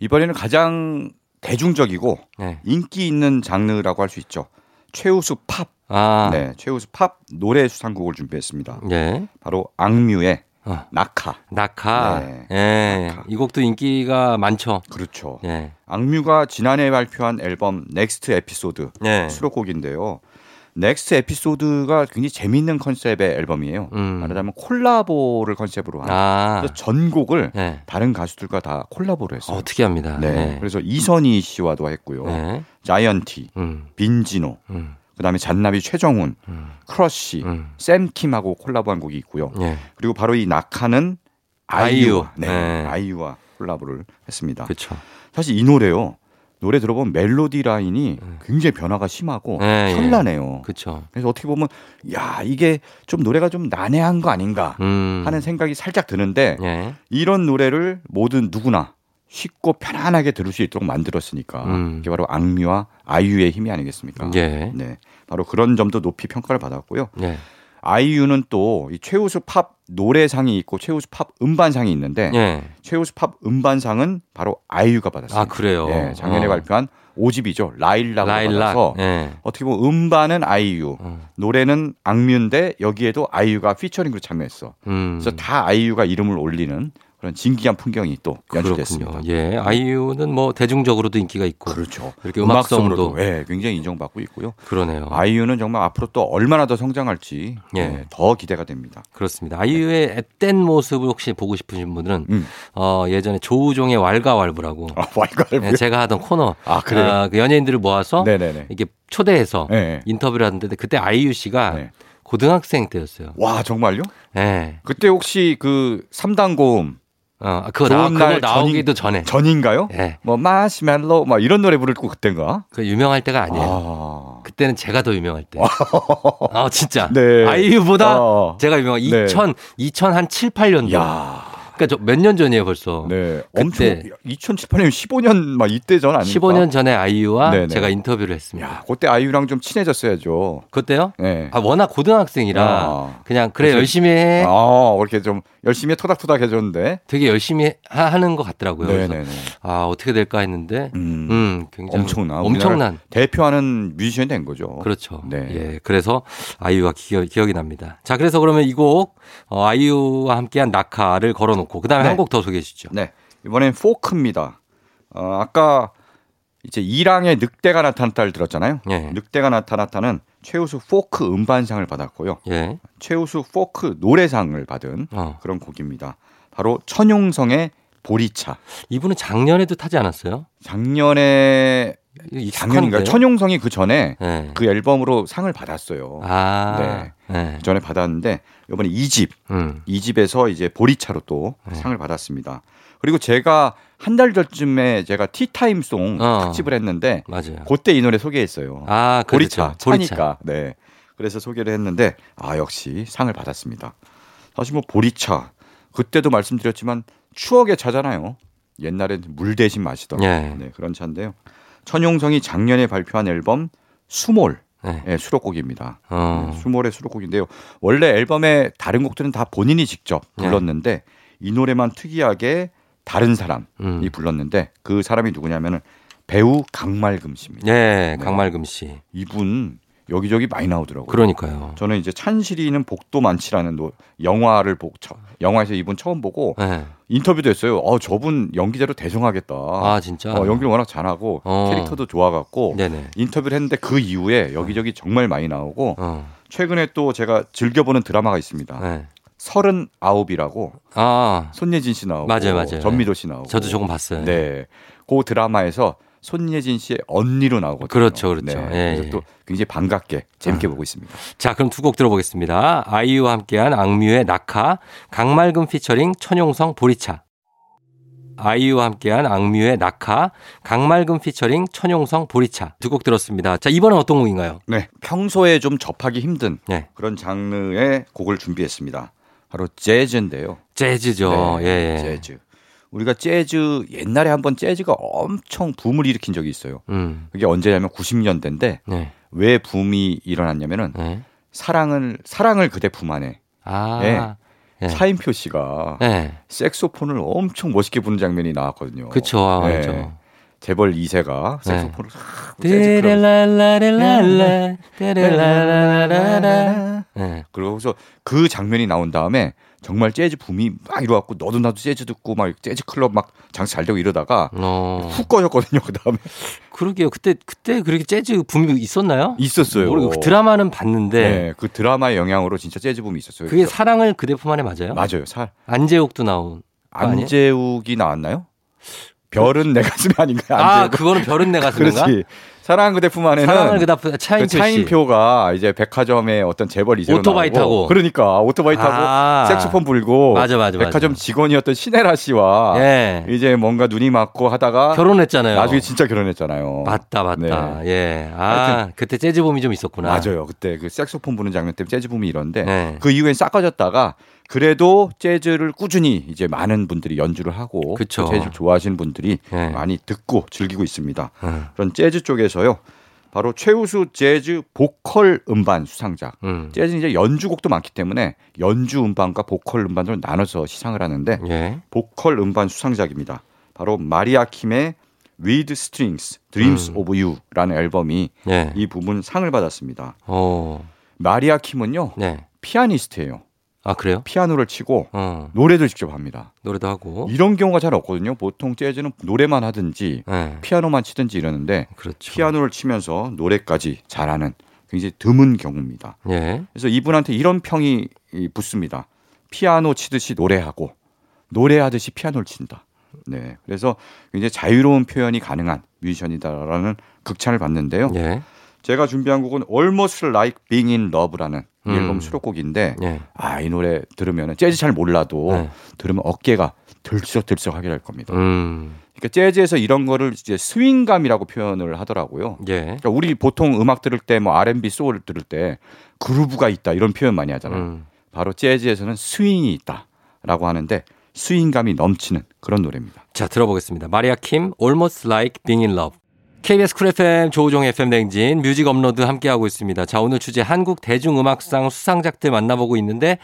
이번에는 가장 대중적이고 네. 인기 있는 장르라고 할 수 있죠. 최우수 팝. 아. 네. 최우수 팝 노래 수상곡을 준비했습니다. 예. 바로 악뮤의 어. 낙하. 낙하. 네. 예. 낙하. 이 곡도 인기가 많죠. 그렇죠. 예. 악뮤가 지난해 발표한 앨범 Next Episode 예. 수록곡인데요. Next Episode가 굉장히 재미있는 컨셉의 앨범이에요. 음. 말하자면 콜라보를 컨셉으로 한. 아. 전곡을 예. 다른 가수들과 다 콜라보를 했어요. 어, 특이합니다. 네. 네. 그래서 이선희 씨와도 했고요. 네. 자이언티, 음. 빈지노, 음. 그다음에 잔나비 최정훈, 음. 크러쉬, 음. 샘킴하고 콜라보한 곡이 있고요. 예. 그리고 바로 이 낙하는 아이유. 아이유, 네, 네. 아이유와 콜라보를 했습니다. 그렇죠. 사실 이 노래요. 노래 들어보면 멜로디 라인이 굉장히 변화가 심하고 네, 예. 현란해요. 그렇죠. 그래서 어떻게 보면 야 이게 좀 노래가 좀 난해한 거 아닌가 음. 하는 생각이 살짝 드는데 예. 이런 노래를 모든 누구나 쉽고 편안하게 들을 수 있도록 만들었으니까 음. 이게 바로 악뮤와 아이유의 힘이 아니겠습니까? 예. 네, 바로 그런 점도 높이 평가를 받았고요. 예. 아이유는 또 이 최우수 팝 노래상이 있고 최우수 팝 음반상이 있는데 예. 최우수 팝 음반상은 바로 아이유가 받았습니다. 아, 그래요? 네, 작년에 어. 발표한 5집이죠. 라일락을 라일락. 받아서 예. 어떻게 보면 음반은 아이유, 어. 노래는 악뮤인데 여기에도 아이유가 피처링으로 참여했어. 음. 그래서 다 아이유가 이름을 올리는 그런 진기한 풍경이 또 연출됐습니다. 그렇군요. 예. 아이유는 뭐 대중적으로도 인기가 있고 그렇죠. 이렇게 음악성으로도 예, 굉장히 인정받고 있고요. 그러네요. 아이유는 정말 앞으로 또 얼마나 더 성장할지 예. 예, 더 기대가 됩니다. 그렇습니다. 아이유의 앳된 모습을 혹시 보고 싶으신 분들은 음. 어, 예전에 조우종의 왈가왈부라고 아, 왈가를 예, 제가 하던 코너 아, 그래요? 아, 그 연예인들을 모아서 네네네. 이렇게 초대해서 네. 인터뷰를 하는데 그때 아이유 씨가 네. 고등학생 때였어요. 와 정말요? 예. 그때 혹시 그 3단 고음 어, 그거, 좋은 나, 그거 날 나오기도 전에. 전인가요? 예. 뭐 마시멜로 막 이런 노래 부르고 그때인가? 그 유명할 때가 아니에요. 아. 그때는 제가 더 유명할 때. [laughs] 아, 진짜. 네. 아이유보다 어. 제가 유명한 네. 2000, 2000 한 7, 8년도. 야. 그러니까 몇년 전이에요, 벌써. 네. 그때- 엄청 2018년 15년 막 이때 전 아닙니까? 15년 전에 아이유와 네네. 제가 인터뷰를 했습니다. 야, 그때 아이유랑 좀 친해졌어야죠. 그때요? 네. 아, 워낙 고등학생이라 아. 그냥 그래 그래서- 열심히 해. 아, 이렇게 좀 열심히 토닥토닥 해줬는데. 되게 열심히 하- 하는 것 같더라고요. 그래서 네네네. 아 어떻게 될까 했는데 음. 음, 굉장히 엄청난. 엄청난 대표하는 뮤지션이 된 거죠. 그렇죠. 네. 예, 그래서 아이유가 기억, 기억이 납니다. 자, 그래서 그러면 이 곡 어, 아이유와 함께한 낙하를 걸어놓고 그 다음에 네. 한곡 더 소개해 주시죠. 네. 이번엔 포크입니다. 어, 아까 이제 이랑의 늑대가 나타났다를 들었잖아요. 예. 늑대가 나타났다는 최우수 포크 음반상을 받았고요. 예. 최우수 포크 노래상을 받은 어. 그런 곡입니다. 바로 천용성의 보리차. 이분은 작년에도 타지 않았어요? 작년에? 익숙한데요? 천용성이 그 전에 예. 그 앨범으로 상을 받았어요. 아. 네. 그 전에 받았는데 이번에 2집, 음. 2집에서 이제 보리차로 또 네. 상을 받았습니다. 그리고 제가 한 달 전쯤에 제가 티타임송 어. 특집을 했는데 맞아요. 그때 이 노래 소개했어요. 아, 보리차, 그렇죠. 보리차. 차니까. 네. 그래서 소개를 했는데 아 역시 상을 받았습니다. 사실 뭐 보리차 그때도 말씀드렸지만 추억의 차잖아요. 옛날엔 물 대신 마시던 예. 네, 그런 차인데요. 천용성이 작년에 발표한 앨범 수몰 네. 의 수록곡입니다. 어. 네, 수몰의 수록곡인데요. 원래 앨범의 다른 곡들은 다 본인이 직접 네. 불렀는데 이 노래만 특이하게 다른 사람이 음. 불렀는데 그 사람이 누구냐면은 배우 강말금 씨입니다. 예, 네. 강말금 씨. 이분 여기저기 많이 나오더라고요. 그러니까요. 저는 이제 찬실이는 복도 많지라는 노- 영화를 처- 영화에서 이분 처음 보고 예. 인터뷰도 했어요. 어 저분 연기자로 대성하겠다. 아, 진짜. 어, 연기를 워낙 잘하고 어. 캐릭터도 좋아갖고 네네. 인터뷰를 했는데 그 이후에 여기저기 정말 많이 나오고 어. 최근에 또 제가 즐겨보는 드라마가 있습니다. 네. 서른 아홉이라고 아, 손예진 씨 나오고 맞아요, 맞아요. 전미도 씨 나오고 저도 조금 봤어요. 네. 그 드라마에서 손예진 씨의 언니로 나오거든요. 그렇죠, 그렇죠. 네. 예, 그래서 예. 또 굉장히 반갑게 재밌게 아. 보고 있습니다. 자, 그럼 두 곡 들어보겠습니다. 아이유와 함께한 악뮤의 낙하, 강말금 피처링 천용성 보리차. 아이유와 함께한 악뮤의 낙하, 강말금 피처링 천용성 보리차. 두 곡 들었습니다. 자, 이번엔 어떤 곡인가요? 네. 평소에 좀 접하기 힘든 네. 그런 장르의 곡을 준비했습니다. 바로 재즈인데요. 재즈죠. 네, 예, 예. 재즈. 우리가 재즈 옛날에 한번 재즈가 엄청 붐을 일으킨 적이 있어요. 음. 그게 언제냐면 90년대인데 네. 왜 붐이 일어났냐면은 네. 사랑을 사랑을 그대 품 안에 아. 네. 네. 차인표 씨가 네. 색소폰을 엄청 멋있게 부는 장면이 나왔거든요. 그쵸. 아, 네. 알죠. 재벌 2세가 네. 색소폰을 데렐랄라라라. 네. 그러고서 그 장면이 나온 다음에 정말 재즈 붐이 막 일어났고 너도 나도 재즈 듣고 막 재즈 클럽 막 장사 잘 되고 이러다가 어. 훅 꺼졌거든요. [laughs] 그 다음에 그러게요. 그때 그때 그렇게 재즈 붐이 있었나요? 있었어요. 모르고 그 드라마는 봤는데 네, 그 드라마의 영향으로 진짜 재즈 붐이 있었어요. 그게 사랑을 그대 품 안에 맞아요? 맞아요. 살 안재욱도 나온? 안재욱이 나왔나요? 별은 내 가슴이 아닌가요? 아. 그거는 별은 내 [laughs] 가슴인가? 그렇지. 사랑한 그대 품 안에는 사랑을 그다 그 차인표 씨. 차인표가 이제 백화점에 어떤 재벌 이세로 오토바이 나오고 타고. 그러니까 오토바이 타고 아. 색소폰 불고 맞아, 맞아, 맞아. 백화점 직원이었던 신혜라 씨와 예. 이제 뭔가 눈이 맞고 하다가 결혼했잖아요. 나중에 진짜 결혼했잖아요. 맞다, 맞다. 네. 예. 아. 그때 재즈 붐이 좀 있었구나. 맞아요. 그때 그 색소폰 부는 장면 때문에 재즈 붐이 이런데 네. 그 이후엔 싹 꺼졌다가 그래도 재즈를 꾸준히 이제 많은 분들이 연주를 하고 그쵸. 또 재즈를 좋아하시는 분들이 네. 많이 듣고 즐기고 있습니다. 음. 그런 재즈 쪽에서요. 바로 최우수 재즈 보컬 음반 수상작. 음. 재즈는 이제 연주곡도 많기 때문에 연주 음반과 보컬 음반으로 나눠서 시상을 하는데 예. 보컬 음반 수상작입니다. 바로 마리아 킴의 With Strings, Dreams 음. of You라는 앨범이 예. 이 부분 상을 받았습니다. 어. 마리아 킴은요 네. 피아니스트예요. 아, 그래요? 피아노를 치고 어. 노래도 직접 합니다. 노래도 하고. 이런 경우가 잘 없거든요. 보통 재즈는 노래만 하든지 예. 피아노만 치든지 이러는데 그렇죠. 피아노를 치면서 노래까지 잘하는 굉장히 드문 경우입니다. 예. 그래서 이분한테 이런 평이 이 붙습니다. 피아노 치듯이 노래하고 노래하듯이 피아노를 친다. 네. 그래서 굉장히 자유로운 표현이 가능한 뮤지션이다라는 극찬을 받는데요. 예. 제가 준비한 곡은 Almost Like Being in Love라는 이 음. 앨범 수록곡인데 예. 아, 이 노래 들으면 재즈 잘 몰라도 네. 들으면 어깨가 들썩들썩하게 될 겁니다. 음. 그러니까 재즈에서 이런 거를 이제 스윙감이라고 표현을 하더라고요. 예. 그러니까 우리 보통 음악 들을 때 뭐 R&B 소울 들을 때 그루브가 있다 이런 표현 많이 하잖아요. 음. 바로 재즈에서는 스윙이 있다라고 하는데 스윙감이 넘치는 그런 노래입니다. 자, 들어보겠습니다. 마리아 킴, Almost Like Being in Love. KBS 쿨 FM 조우종 FM 대행진 뮤직 업로드 함께하고 있습니다. 자, 오늘 주제 한국 대중음악상 수상작들 만나보고 있는데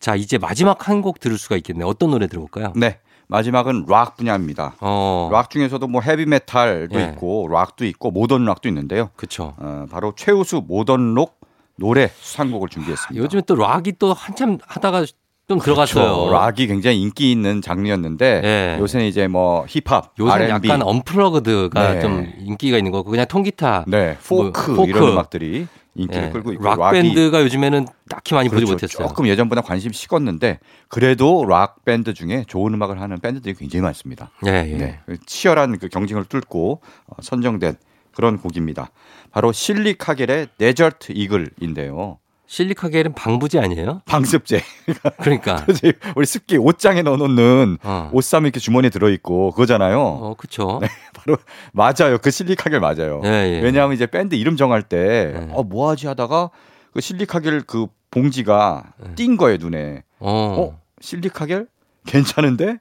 자, 이제 마지막 한 곡 들을 수가 있겠네요. 어떤 노래 들어볼까요? 네. 마지막은 락 분야입니다. 어. 락 중에서도 뭐 헤비 메탈도 예. 있고 락도 있고 모던 락도 있는데요. 그쵸. 어, 바로 최우수 모던 록 노래 수상곡을 준비했습니다. 요즘에 또 락이 또 한참 하다가 좀 들어갔어요. 그렇죠. 락이 굉장히 인기 있는 장르였는데 예. 요새는 이제 뭐 힙합, 요새 R&B, 약간 unplugged가 네. 좀 인기가 있는 거고 그냥 통기타 네, 포크, 뭐, 이런 음악들이 인기를 예. 끌고 있고 락 밴드가 요즘에는 딱히 많이 보지 그렇죠. 못했어요. 조금 예전보다 관심 식었는데 그래도 락 밴드 중에 좋은 음악을 하는 밴드들이 굉장히 많습니다. 예, 예. 네, 치열한 그 경쟁을 뚫고 어, 선정된 그런 곡입니다. 바로 실리카겔의 Desert Eagle인데요. 실리카겔은 방부제 아니에요? 방습제. 그러니까. [laughs] 우리 습기 옷장에 넣어놓는 어. 옷삼이 이렇게 주머니에 들어있고 그거잖아요. 어, 그쵸. [laughs] 바로 맞아요. 그 실리카겔 맞아요. 예, 예. 왜냐하면 이제 밴드 이름 정할 때 네. 어, 뭐 하지 하다가 그 실리카겔 그 봉지가 네. 띈 거예요 눈에. 어. 어 실리카겔 괜찮은데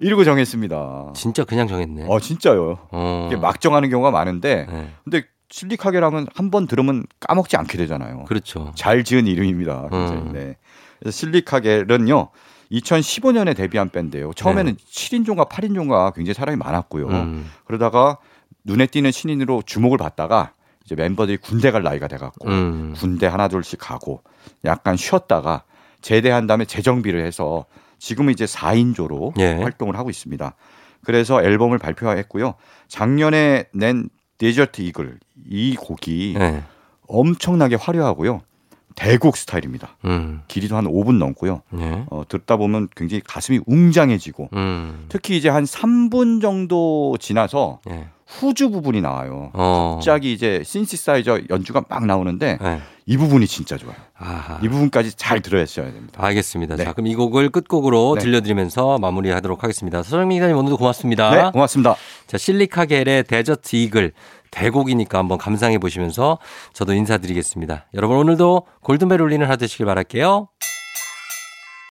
이러고 정했습니다. 진짜 그냥 정했네. 어 진짜요. 어. 이게 막 정하는 경우가 많은데 네. 근데 실리카겔 하면 한번 들으면 까먹지 않게 되잖아요. 그렇죠. 잘 지은 이름입니다. 굉장히. 음. 네. 그래서 실리카겔은요. 2015년에 데뷔한 밴드예요. 처음에는 7인조인가 8인조인가 굉장히 사람이 많았고요. 네. 음. 그러다가 눈에 띄는 신인으로 주목을 받다가 이제 멤버들이 군대 갈 나이가 돼 갖고 음. 군대 하나 둘씩 가고 약간 쉬었다가 제대한 다음에 재정비를 해서 지금은 이제 4인조로 예. 활동을 하고 있습니다. 그래서 앨범을 발표했고요. 작년에 낸 데저트 이글 이 곡이 네. 엄청나게 화려하고요. 대곡 스타일입니다. 음. 길이도 한 5분 넘고요. 네. 어, 듣다 보면 굉장히 가슴이 웅장해지고 음. 특히 이제 한 3분 정도 지나서 네. 후주 부분이 나와요. 어. 갑자기 이제 신시사이저 연주가 막 나오는데 네. 이 부분이 진짜 좋아요. 아하. 이 부분까지 잘 들어야셔야 됩니다. 알겠습니다. 네. 자, 그럼 이 곡을 끝곡으로 네. 들려드리면서 마무리하도록 하겠습니다. 서정민 기자님 오늘도 고맙습니다. 네, 고맙습니다. 자, 실리카겔의 데저트 이글 대곡이니까 한번 감상해 보시면서 저도 인사드리겠습니다. 여러분 오늘도 골든벨 울리는 하루 되시길 바랄게요.